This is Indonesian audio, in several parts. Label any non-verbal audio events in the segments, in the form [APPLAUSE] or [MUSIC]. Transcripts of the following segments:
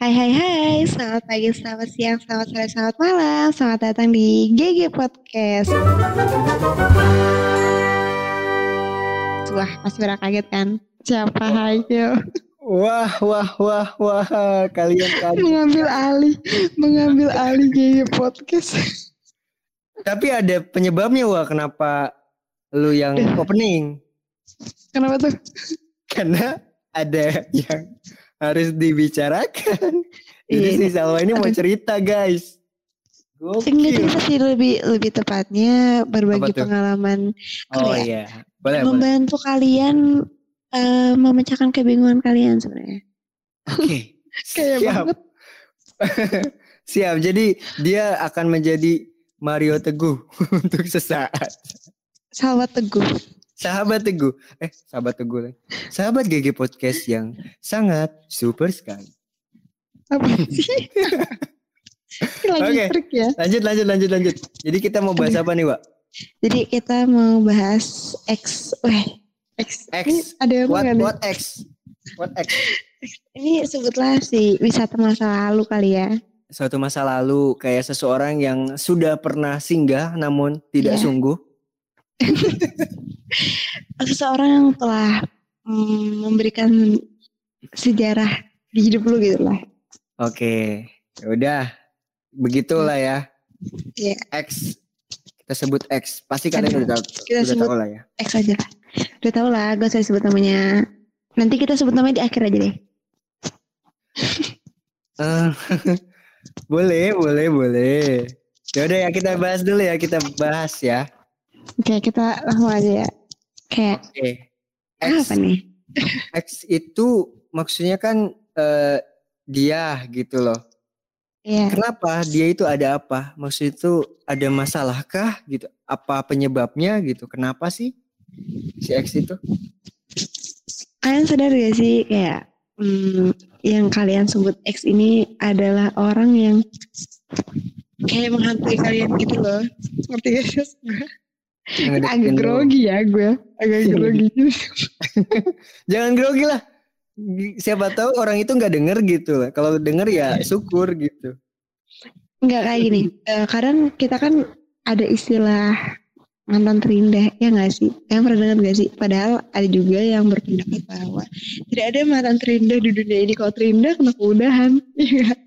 Hai hai hai, selamat pagi, selamat siang, selamat sore, selamat malam Selamat datang di GG Podcast Wah, pasti pada kaget kan? Siapa Hayo? Wah, wah, wah, wah, kalian kan. Mengambil alih, mengambil alih GG Podcast Tapi ada penyebabnya wah kenapa lu yang opening? Kenapa tuh? Karena ada yang harus dibicarakan. Jadi Iya, si Salwa ini mau cerita guys. Gokil. cerita sih lebih lebih tepatnya berbagi pengalaman Oh apa ya? iya, boleh boleh. membantu kalian eh, memecahkan kebingungan kalian sebenarnya. Oke, [LAUGHS] Kayak siap. banget. [LAUGHS] Siap. Jadi dia akan menjadi Mario Teguh [LAUGHS] untuk sesaat. Sahabat teguh. Sahabat Teguh. Eh, sahabat Teguh. lah. Sahabat GG Podcast yang sangat super sekali. Apa sih? Lagi Oke. trik ya. Lanjut, lanjut, lanjut, lanjut. Jadi kita mau bahas apa nih, Wak? Jadi kita mau bahas X. Weh, X. X. Ini ada apa What, what X? What X? Ini sebutlah si wisata masa lalu kali ya. Suatu masa lalu kayak seseorang yang sudah pernah singgah namun tidak Iya. sungguh. [LAUGHS] Seseorang yang telah mm, memberikan sejarah di hidup lu gitu lah. Oke, ya udah. Begitulah ya. Iya. X. Kita sebut X. Pasti kalian udah tahu, Kita udah sebut tahu lah ya. X aja lah. Udah tau lah, gak usah sebut namanya. Nanti kita sebut namanya di akhir aja deh. [LAUGHS] Eh, [LAUGHS] boleh, boleh, boleh. Ya udah ya kita bahas dulu ya, kita bahas ya. Oke, kita langsung aja ya. Kayak Oke. X, apa nih? [LAUGHS] X itu maksudnya kan eh, dia gitu loh. Iya. Kenapa dia itu ada apa? Maksud itu ada masalah kah gitu? Apa penyebabnya gitu? Kenapa sih si X itu? Kalian sadar gak sih kayak hmm, yang kalian sebut X ini adalah orang yang kayak menghantui kalian gitu loh. Ngerti gak sih? Agak grogi ya gue. Agak [LAUGHS] grogi. Jangan grogi lah. Siapa tahu orang itu nggak denger gitu lah. Kalau denger ya syukur gitu. Enggak kayak gini. Eh, kadang kita kan ada istilah mantan terindah ya nggak sih? Yang pernah dengar nggak sih? Padahal ada juga yang berpendapat bahwa tidak ada mantan terindah di dunia ini. Kalau terindah kena keudahan. [LAUGHS] Iya. nggak?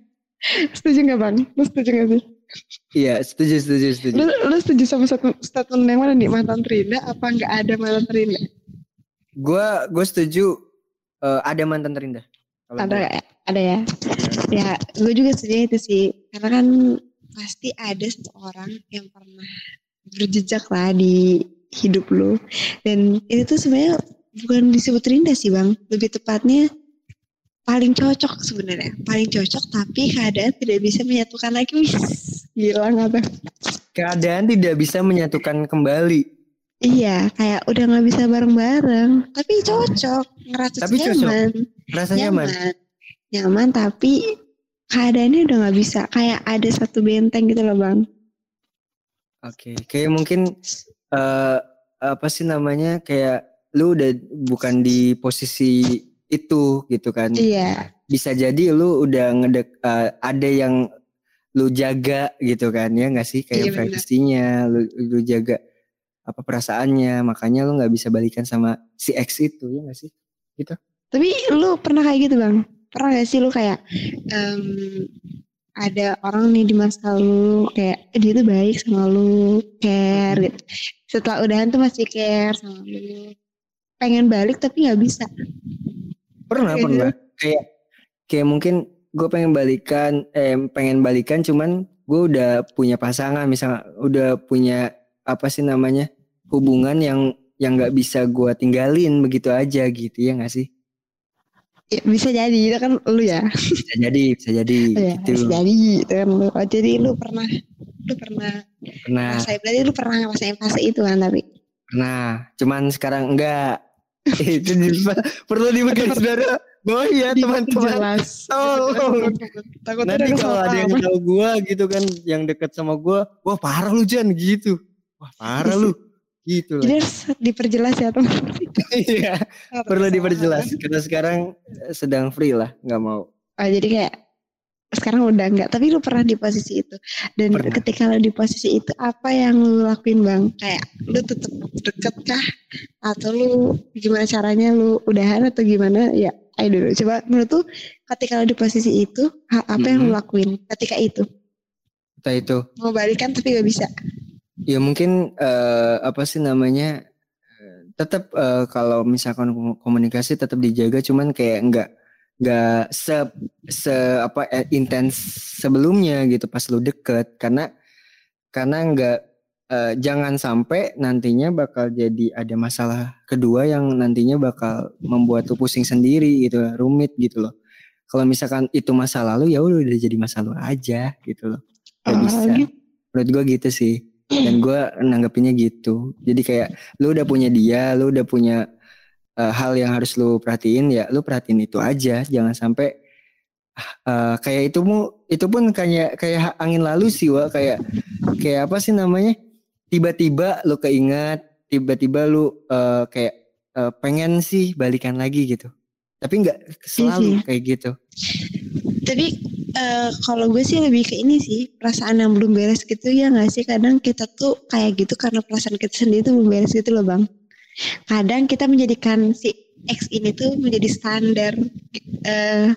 setuju nggak bang? Setuju nggak sih? Iya, setuju, setuju, setuju. Lu, lu setuju sama satu statement yang mana nih mantan terindah? Apa nggak ada mantan terindah? Gua, gue setuju eh, ada mantan terindah. Kalau Ada? Ada ya. Ya, gue juga setuju itu sih. Karena kan pasti ada satu orang yang pernah berjejak lah di hidup lu. Dan itu tuh sebenarnya bukan disebut terindah sih bang. Lebih tepatnya paling cocok sebenarnya. Paling cocok tapi keadaan tidak bisa menyatukan lagi. Gila tuh? Keadaan tidak bisa menyatukan kembali. Iya, kayak udah nggak bisa bareng-bareng. Tapi cocok, ngerasa Tapi cocok. nyaman. Rasa nyaman. nyaman nyaman tapi keadaannya udah nggak bisa kayak ada satu benteng gitu loh bang Oke, kayak mungkin eh apa sih namanya kayak lu udah bukan di posisi itu gitu kan. iya Bisa jadi lu udah ngedek eh, ada yang lu jaga gitu kan ya nggak sih? Kayak Iya, privasinya, lu, lu jaga apa perasaannya, makanya lu nggak bisa balikan sama si X itu ya nggak sih? tapi lu pernah kayak gitu bang? Pernah gak sih lu kayak em, ada orang nih di masa lu kayak eh, dia tuh baik sama lu care gitu. Setelah udahan tuh masih care sama lu pengen balik tapi nggak bisa. Pernah Kayak pernah. Kayak kayak mungkin gue pengen balikan eh pengen balikan cuman gue udah punya pasangan misalnya udah punya apa sih namanya hubungan yang yang nggak bisa gue tinggalin begitu aja gitu ya nggak sih? Ya, bisa jadi itu kan lu ya. Bisa jadi bisa jadi [LAUGHS] Iya, gitu. bisa jadi gitu kan. Lu Oh, jadi lu pernah lu pernah nah ngerasain berarti lu pernah ngerasain fase itu kan tapi? Nah cuman sekarang enggak [LAUGHS] itu perlu dibegaris saudara oh iya teman-teman. Jelas. Oh. takutnya nanti kalau ada yang tahu gue gitu kan yang deket sama gue wah parah lu Jan gitu. Wah parah lu. Gitu lah. Jadi harus diperjelas ya teman Iya, perlu diperjelas. Karena sekarang eh, sedang free lah, nggak mau. oh, jadi kayak sekarang udah enggak tapi lu pernah di posisi itu. Dan Pernah. ketika lu di posisi itu apa yang lu lakuin bang? Kayak lu tetap deket kah? Atau lu gimana caranya lu udahan atau gimana? Ya ayo dulu coba menurut tuh ketika lu di posisi itu hal apa yang lu Mhm. lakuin ketika itu? Entah itu. Mau balikan tapi gak bisa? Ya mungkin eh, apa sih namanya eh, tetap eh, kalau misalkan kom- komunikasi tetap dijaga cuman kayak enggak enggak se se apa intens sebelumnya gitu pas lu deket. Karena karena enggak eh, jangan sampai nantinya bakal jadi ada masalah kedua yang nantinya bakal membuat lu pusing sendiri gitu rumit gitu loh. Kalau misalkan itu masa lalu ya udah jadi masa lalu aja gitu loh. Gak bisa. gitu. menurut gue gitu sih. Dan gue nanggepinnya gitu. Jadi kayak lu udah punya dia lu udah punya eh, hal yang harus lu perhatiin ya lu perhatiin itu aja. Jangan sampai eh, kayak itu mu itu pun kayak kayak angin lalu sih wa kayak kayak apa sih namanya tiba-tiba lu keingat tiba-tiba lu eh, kayak eh, pengen sih balikan lagi gitu. Tapi nggak selalu sih. kayak gitu. Tapi eh, kalau gue sih lebih ke ini sih perasaan yang belum beres gitu ya nggak sih? Kadang kita tuh kayak gitu karena perasaan kita sendiri tuh belum beres gitu loh bang. Kadang kita menjadikan si X ini tuh menjadi standar eh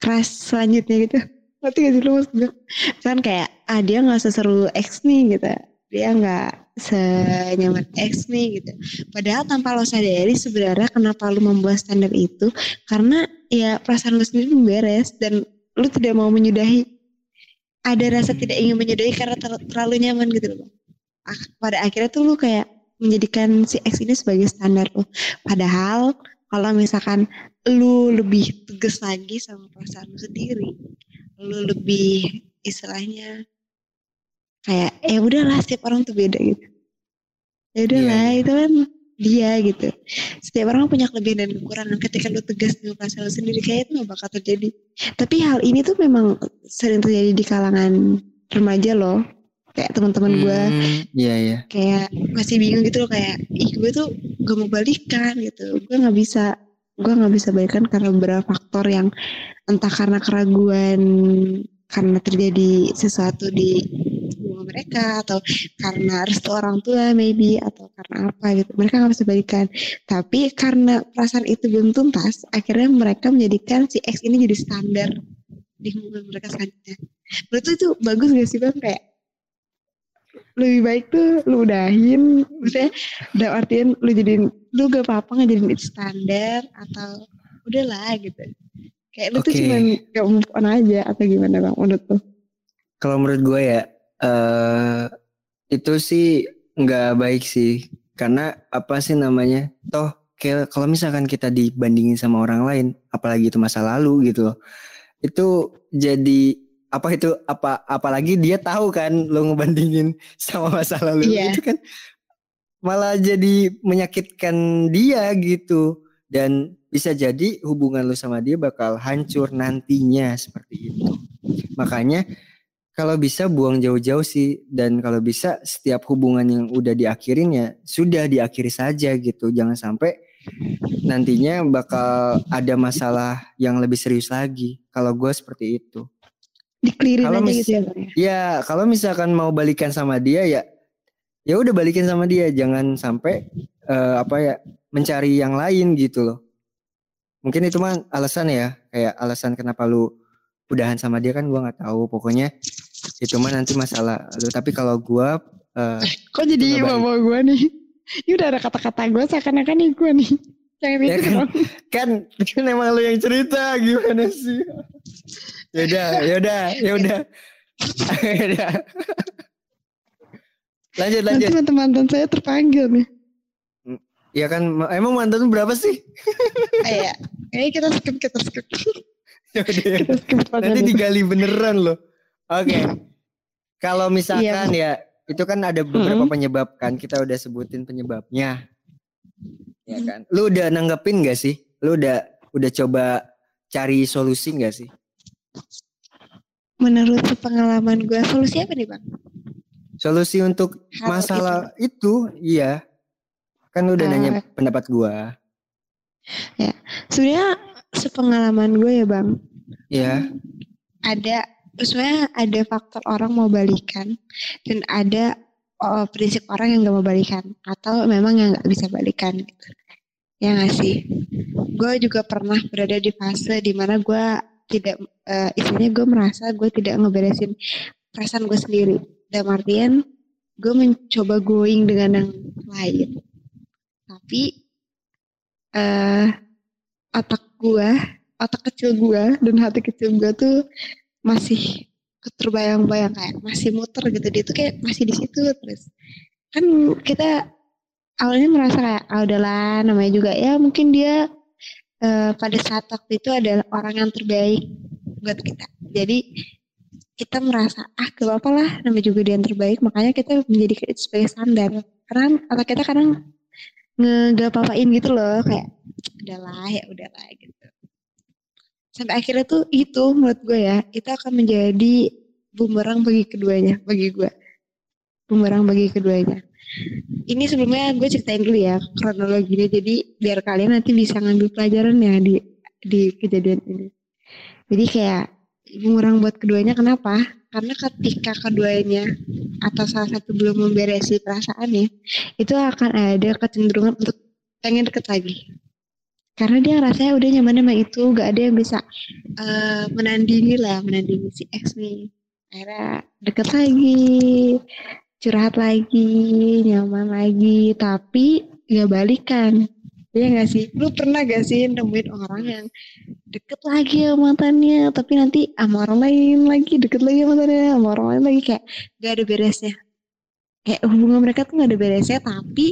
keras selanjutnya gitu. Ngerti gak sih lu maksud gue kan kayak ah dia nggak seseru X nih gitu dia nggak senyaman X nih gitu padahal tanpa lo sadari sebenarnya kenapa lu membuat standar itu karena ya perasaan lu sendiri belum beres dan lu tidak mau menyudahi ada rasa Hmm. tidak ingin menyudahi karena ter- terlalu nyaman gitu loh. Ak- pada akhirnya tuh lu kayak menjadikan si X ini sebagai standar lu padahal kalau misalkan lu lebih tegas lagi sama perasaan lu sendiri lu lebih istilahnya kayak ya udahlah setiap orang tuh beda gitu. Ya udahlah Iya, iya. itu kan dia gitu. Setiap orang punya kelebihan dan kekurangan. Ketika lu tegas dengan perasaan lu sendiri kayak itu gak bakal terjadi. Tapi hal ini tuh memang sering terjadi di kalangan remaja loh. Kayak teman-teman gue Hmm, iya iya. Kayak masih bingung gitu loh kayak ih gue tuh gak mau balikan gitu. Gue nggak bisa gue nggak bisa balikan karena beberapa faktor yang entah karena keraguan karena terjadi sesuatu di mereka atau karena restu orang tua maybe atau karena apa gitu. Mereka nggak bisa balikan. Tapi karena perasaan itu belum tuntas akhirnya mereka menjadikan si X ini jadi standar di hubungan mereka selanjutnya. Menurut itu bagus gak sih bang? Kayak lebih baik tuh lu udahin maksudnya udah artian lu jadiin lu gak apa-apa ngejadiin itu standar atau udahlah gitu. Kayak lu tuh Oke. cuman gak move on aja atau gimana bang menurut lu? Kalau menurut gue ya eh itu sih nggak baik sih. Karena apa sih namanya? Toh kalau misalkan kita dibandingin sama orang lain apalagi itu masa lalu gitu loh itu jadi apa itu apa apalagi dia tahu kan lo ngebandingin [LAUGHS] sama masa lalu Iya. itu kan. Malah jadi menyakitkan dia gitu. Dan bisa jadi hubungan lu sama dia bakal hancur nantinya seperti itu. Makanya kalau bisa buang jauh-jauh sih dan kalau bisa setiap hubungan yang udah diakhirin ya sudah diakhiri saja gitu. Jangan sampai nantinya bakal ada masalah yang lebih serius lagi. Kalau gue seperti itu. Dikelirin aja gitu ya bang ya? ya kalau misalkan mau balikan sama dia ya ya udah balikin sama dia. Jangan sampai eh, apa ya mencari yang lain gitu loh. Mungkin itu mah alasan ya kayak alasan kenapa lu udahan sama dia kan gua nggak tahu. Pokoknya itu mah nanti masalah lu tapi kalau gua eh, kok jadi bawa gue nih? Ini udah ada kata-kata gue seakan-akan nih gue [LAUGHS] nih. Jangan Ya gitu kan? dong. kan kan emang lu yang cerita gimana sih? Yaudah yaudah yaudah [LAUGHS] yaudah lanjut nanti lanjut. mantan-mantan saya terpanggil nih. Ya kan emang mantan berapa sih? [LAUGHS] Iya, kayaknya kita skip kita skip. Yaudah, yaudah. kita skip Nanti digali beneran loh. Oke. Kalau misalkan ya itu kan ada beberapa Mm-mm. penyebab kan kita udah sebutin penyebabnya. Ya kan. Lu udah nanggepin gak sih? Lu udah udah coba cari solusi gak sih? Menurut pengalaman gue solusi apa nih bang? Solusi untuk Hal masalah itu, iya. Kan lu udah Eh. nanya pendapat gua. Sebenarnya sepengalaman gue ya bang, Ya. ada sebenarnya ada faktor orang mau balikan dan ada oh, prinsip orang yang gak mau balikan atau memang yang gak bisa balikan gitu. Ya gak sih? Gue juga pernah berada di fase di mana gue tidak, uh, istilahnya gue merasa gue tidak ngeberesin perasaan gue sendiri. Dan artian gue mencoba going dengan yang lain. Tapi uh, otak gue, otak kecil gue dan hati kecil gue tuh masih terbayang-bayang kayak masih muter gitu. Dia tuh kayak masih di situ terus kan kita awalnya merasa kayak ah udahlah namanya juga. Ya mungkin dia uh, pada saat waktu itu adalah orang yang terbaik buat kita. Jadi kita merasa ah gak apa lah namanya juga dia yang terbaik. Makanya kita menjadi sebagai standar. Karena atau kita kadang nggak apa-apain gitu loh kayak udahlah ya udahlah gitu sampai akhirnya tuh itu menurut gue ya itu akan menjadi bumerang bagi keduanya bagi gue. Bumerang bagi keduanya. Ini sebelumnya gue ceritain dulu ya kronologinya. Jadi biar kalian nanti bisa ngambil pelajaran ya di di kejadian ini. Jadi kayak bumerang buat keduanya kenapa? Karena ketika keduanya atau salah satu belum memberesi perasaannya itu akan ada kecenderungan untuk pengen deket lagi karena dia rasanya udah nyaman sama itu gak ada yang bisa uh, menandingi lah menandingi si X nih. Akhirnya deket lagi curhat lagi nyaman lagi. Tapi gak balikan. Iya gak sih? Lu pernah gak sih nemuin orang yang deket lagi sama mantannya tapi nanti sama orang lain lagi deket lagi sama mantannya sama orang lain lagi. Kayak gak ada beresnya. Kayak hubungan mereka tuh gak ada beresnya tapi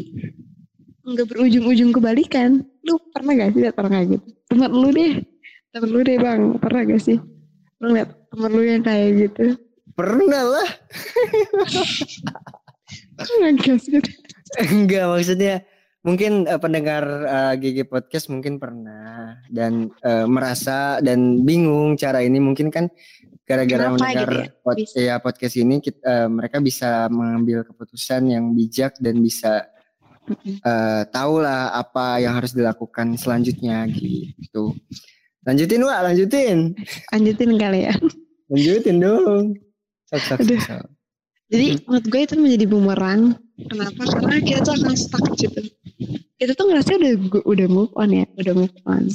nggak berujung-ujung kebalikan. Lu pernah gak sih liat orang kayak gitu? Temen lu deh. Temen lu deh bang. Pernah gak sih? Lu liat temen lu yang kayak gitu? Pernah lah. Enggak maksudnya mungkin uh, pendengar uh, eh, GG podcast mungkin pernah dan uh, merasa dan bingung cara ini. Mungkin kan gara-gara mendengar gitu ya? Pod, ya podcast ini kita, uh, mereka bisa mengambil keputusan yang bijak dan bisa uh, tahu lah apa yang harus dilakukan selanjutnya gitu. Lanjutin Wak, lanjutin. Lanjutin kali ya. Lanjutin dong. Sok, sok, sok. Jadi hmm. menurut gue itu menjadi bumerang. Kenapa? Karena kita tuh akan stuck gitu. Kita tuh ngerasa udah udah move on ya, udah move on.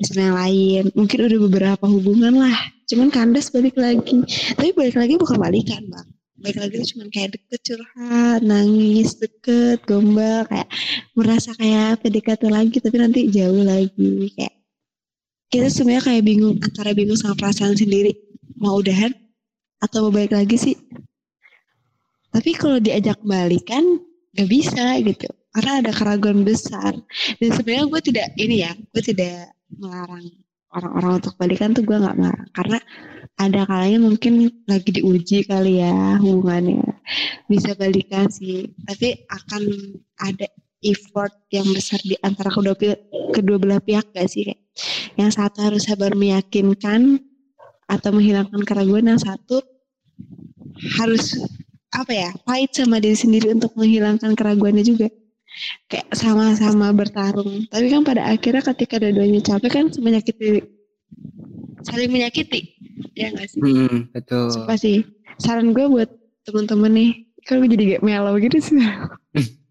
Misalnya yang lain, mungkin udah beberapa hubungan lah. Cuman kandas balik lagi. Tapi balik lagi bukan balikan bang baik lagi tuh cuman kayak deket curhat nangis deket gombal kayak merasa kayak PDKT lagi tapi nanti jauh lagi kayak kita sebenarnya kayak bingung antara bingung sama perasaan sendiri. Mau udahan atau mau balik lagi sih? Tapi kalau diajak balik kan gak bisa gitu. Karena ada keraguan besar. Dan sebenarnya gue tidak ini ya gue tidak melarang orang-orang untuk balikan tuh gue nggak marah karena ada kalanya mungkin lagi diuji kali ya hubungannya. Bisa balikan sih. Tapi akan ada effort yang besar di antara kedua kedua belah pihak gak sih? Yang satu harus sabar meyakinkan atau menghilangkan keraguan. Yang satu harus apa ya pahit sama diri sendiri untuk menghilangkan keraguannya juga. Kayak sama-sama bertarung. Tapi kan pada akhirnya ketika dua-duanya capek kan menyakiti saling menyakiti ya nggak sih? Hmm, betul. Sumpah sih. Saran gue buat temen-temen nih kalau gue jadi kayak mellow gitu sih. [LAUGHS]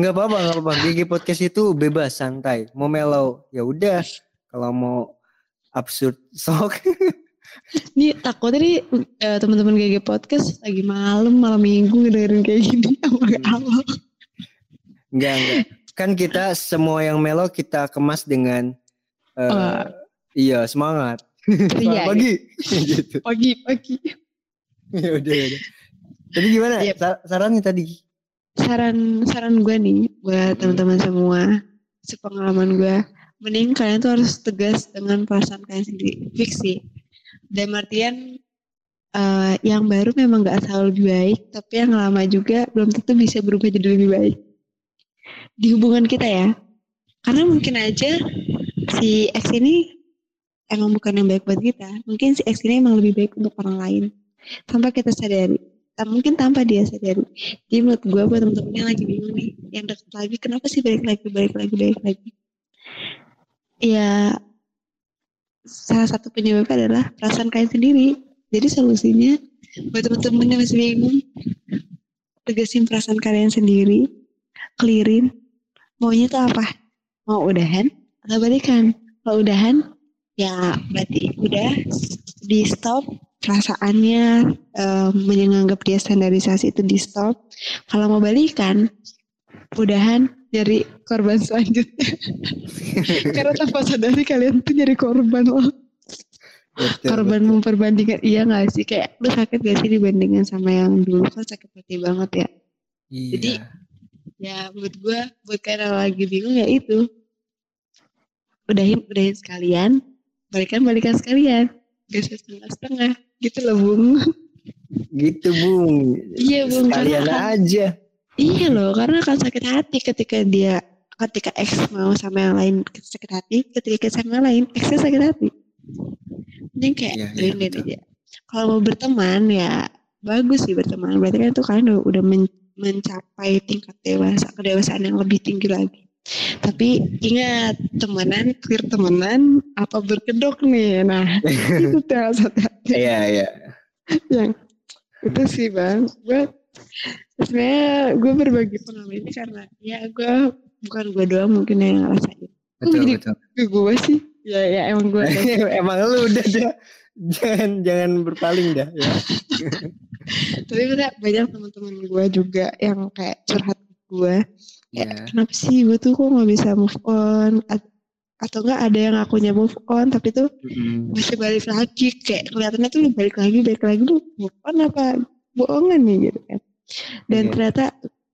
Nggak apa-apa nggak apa-apa. Gigi podcast itu bebas santai. Mau mellow ya udah. Kalau mau absurd sok. [LAUGHS] Nih takutnya nih uh, teman-teman GG podcast lagi malam malam minggu dengerin kayak gini. [LAUGHS] Awal-awal. Enggak enggak. Kan kita semua yang melo kita kemas dengan uh, uh. iya semangat. [LAUGHS] Iya, pagi. [LAUGHS] gitu. Pagi, pagi. ya udah, ya udah. Jadi gimana? Yep. Iya. Sarannya tadi? Saran saran gue nih buat teman-teman semua, sepengalaman gue, mending kalian tuh harus tegas dengan perasaan kalian sendiri. Fix sih. Dan artian uh, yang baru memang gak selalu lebih baik, tapi yang lama juga belum tentu bisa berubah jadi lebih baik. Di hubungan kita ya. Karena mungkin aja si X ini emang bukan yang baik buat kita mungkin si X ini emang lebih baik untuk orang lain. Tanpa kita sadari. Mungkin tanpa dia sadari. Jadi menurut gue buat temen-temen yang lagi bingung nih yang deket lagi kenapa sih balik lagi balik lagi balik lagi? Ya salah satu penyebabnya adalah perasaan kalian sendiri. Jadi solusinya buat temen-temen yang masih bingung, tegasin perasaan kalian sendiri, clearin, maunya tuh apa? Mau udahan atau balikan? Kalau udahan, ya berarti udah di stop perasaannya um, menganggap dia standarisasi itu di stop. Kalau mau balikan, udahan jadi korban selanjutnya. [LAUGHS] Karena tanpa sadari kalian tuh jadi korban loh. Betul, korban betul. memperbandingkan iya gak sih kayak lu sakit gak sih dibandingkan sama yang dulu kan sakit hati banget ya. Iya. Jadi ya buat gue buat kalian lagi bingung ya itu udahin udahin sekalian balikan balikan sekalian. Gak setengah setengah gitu loh bung. Gitu bung. Iya bung sekalian karena, aja. Iya loh karena kan sakit hati ketika dia ketika X mau sama yang lain sakit hati ketika kita sama yang lain X sakit hati. Ini kayak ya, ya, aja. Kalau mau berteman ya bagus sih berteman. Berarti kan itu kalian udah, udah men, mencapai tingkat dewasa kedewasaan yang lebih tinggi lagi tapi ingat temenan clear temenan apa berkedok nih. Nah [LAUGHS] itu tuh Iya iya. Yang itu sih bang. Gue sebenarnya gue berbagi pengalaman ini karena ya gue bukan gue doang mungkin yang ngerasain. Betul Jadi, betul. Gue sih. Ya ya emang gue. [LAUGHS] emang lu udah dah. Jangan jangan berpaling dah. Ya. [LAUGHS] Tapi banyak teman-teman gue juga yang kayak curhat gue yeah. kenapa sih gue tuh kok nggak bisa move on atau enggak ada yang akunya move on tapi tuh mm. masih balik lagi kayak kelihatannya tuh balik lagi balik lagi tuh move on apa bohongan nih gitu kan dan yeah. ternyata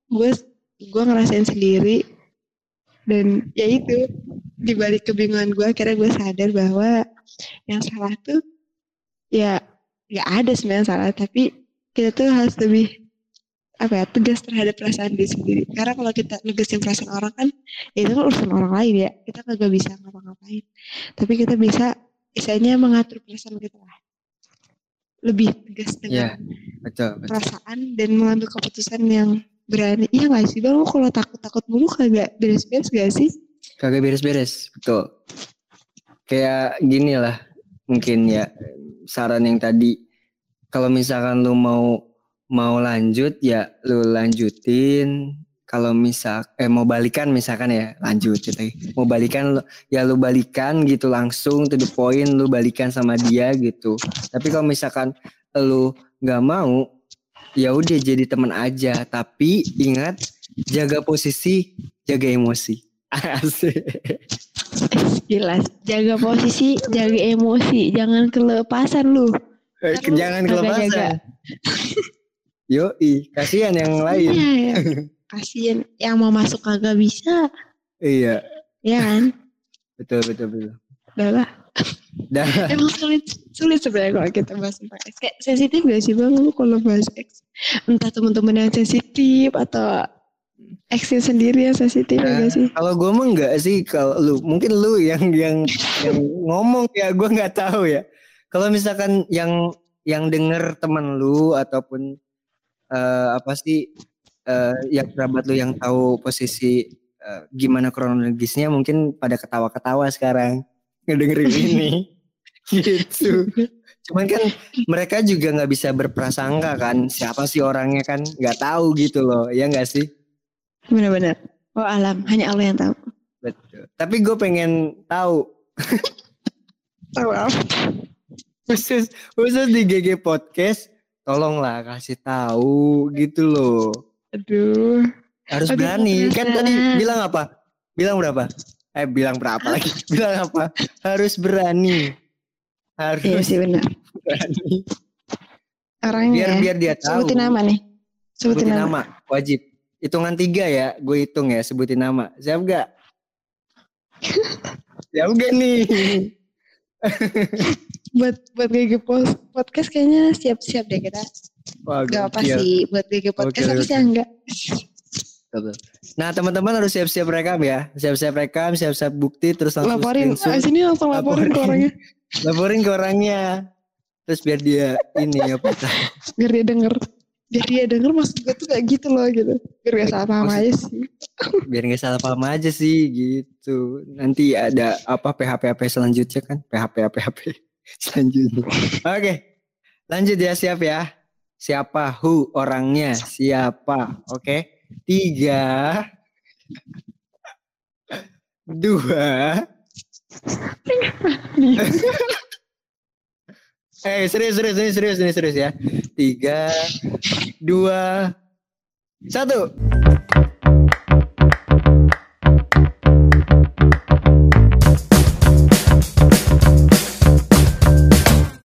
gue gue ngerasain sendiri dan ya itu di balik kebingungan gue akhirnya gue sadar bahwa yang salah tuh ya nggak ada sebenarnya salah tapi kita tuh harus lebih apa ya tegas terhadap perasaan diri sendiri. Karena kalau kita negasin perasaan orang kan ya itu kan urusan orang lain ya. Kita kagak bisa ngapa-ngapain. Tapi kita bisa misalnya mengatur perasaan kita lah. Lebih tegas dengan ya, betul, betul. perasaan dan mengambil keputusan yang berani. Iya gak sih bang? Kalau takut-takut mulu kagak beres-beres gak sih? Kagak beres-beres betul. Kayak gini lah mungkin ya saran yang tadi. Kalau misalkan lu mau mau lanjut ya lu lanjutin. Kalau misal eh mau balikan misalkan ya lanjut gitu mau balikan ya lu balikan gitu langsung to the point lu balikan sama dia gitu. Tapi kalau misalkan lu nggak mau ya udah jadi teman aja. Tapi ingat jaga posisi jaga emosi. [LAUGHS] Asik. Jelas jaga posisi jaga emosi. Jangan kelepasan lu. Eh, jangan kelepasan [LAUGHS] Yoi, kasihan yang lain. Iya, ya. [LAUGHS] kasihan yang mau masuk kagak bisa. Iya. Iya kan? Betul, betul, betul. Udah lah. [LAUGHS] Dah. Emang sulit, sulit sebenarnya kalau kita bahas tentang X. Kayak sensitif gak sih bang lu kalau bahas X? Entah teman-teman yang sensitif atau X sendiri yang sensitif nah, gak sih? Kalau gue mah enggak sih. Kalau lu, mungkin lu yang yang yang ngomong ya gue nggak tahu ya. Kalau misalkan yang yang denger teman lu ataupun uh, apa sih uh, yang kerabat lu yang tahu posisi uh, gimana kronologisnya mungkin pada ketawa-ketawa sekarang [LAUGHS] ngedengerin ini [LAUGHS] gitu. Cuman kan mereka juga nggak bisa berprasangka kan siapa sih orangnya kan nggak tahu gitu loh ya nggak sih? Benar-benar. Oh alam hanya Allah yang tahu. Betul. Tapi gue pengen tahu. [LAUGHS] tahu apa? Khusus khusus di GG Podcast tolonglah kasih tahu gitu loh. Aduh. Harus Aduh, berani. Kan tadi bilang apa? Bilang berapa? Eh bilang berapa lagi? [LAUGHS] bilang apa? Harus berani. Harus iya sih benar. Berani. Orangnya biar biar dia tahu. Sebutin nama nih. Sebutin, sebutin nama. nama. Wajib. Hitungan tiga ya. Gue hitung ya. Sebutin nama. Siap gak? [LAUGHS] Siap gak nih? [LAUGHS] buat buat GG podcast kayaknya siap-siap deh kita. Wah, gak apa sih buat GG podcast okay, tapi okay. enggak. Nah teman-teman harus siap-siap rekam ya, siap-siap rekam, siap-siap bukti, terus langsung laporin. Ah, sini langsung laporin, laporin ke orangnya. [LAUGHS] laporin ke orangnya, terus biar dia ini apa? biar dia denger, biar dia denger maksud gue tuh kayak gitu loh gitu, biar gak salah paham aja sih. biar gak salah paham aja sih gitu. Nanti ada apa PHP PHP selanjutnya kan, PHP PHP. [LAUGHS] selanjutnya. Oke. Okay. Lanjut ya siap ya. Siapa who orangnya? Siapa? Oke. Tiga. Dua. [LAUGHS] Eh serius serius ini serius ini serius ya. Tiga, dua, satu.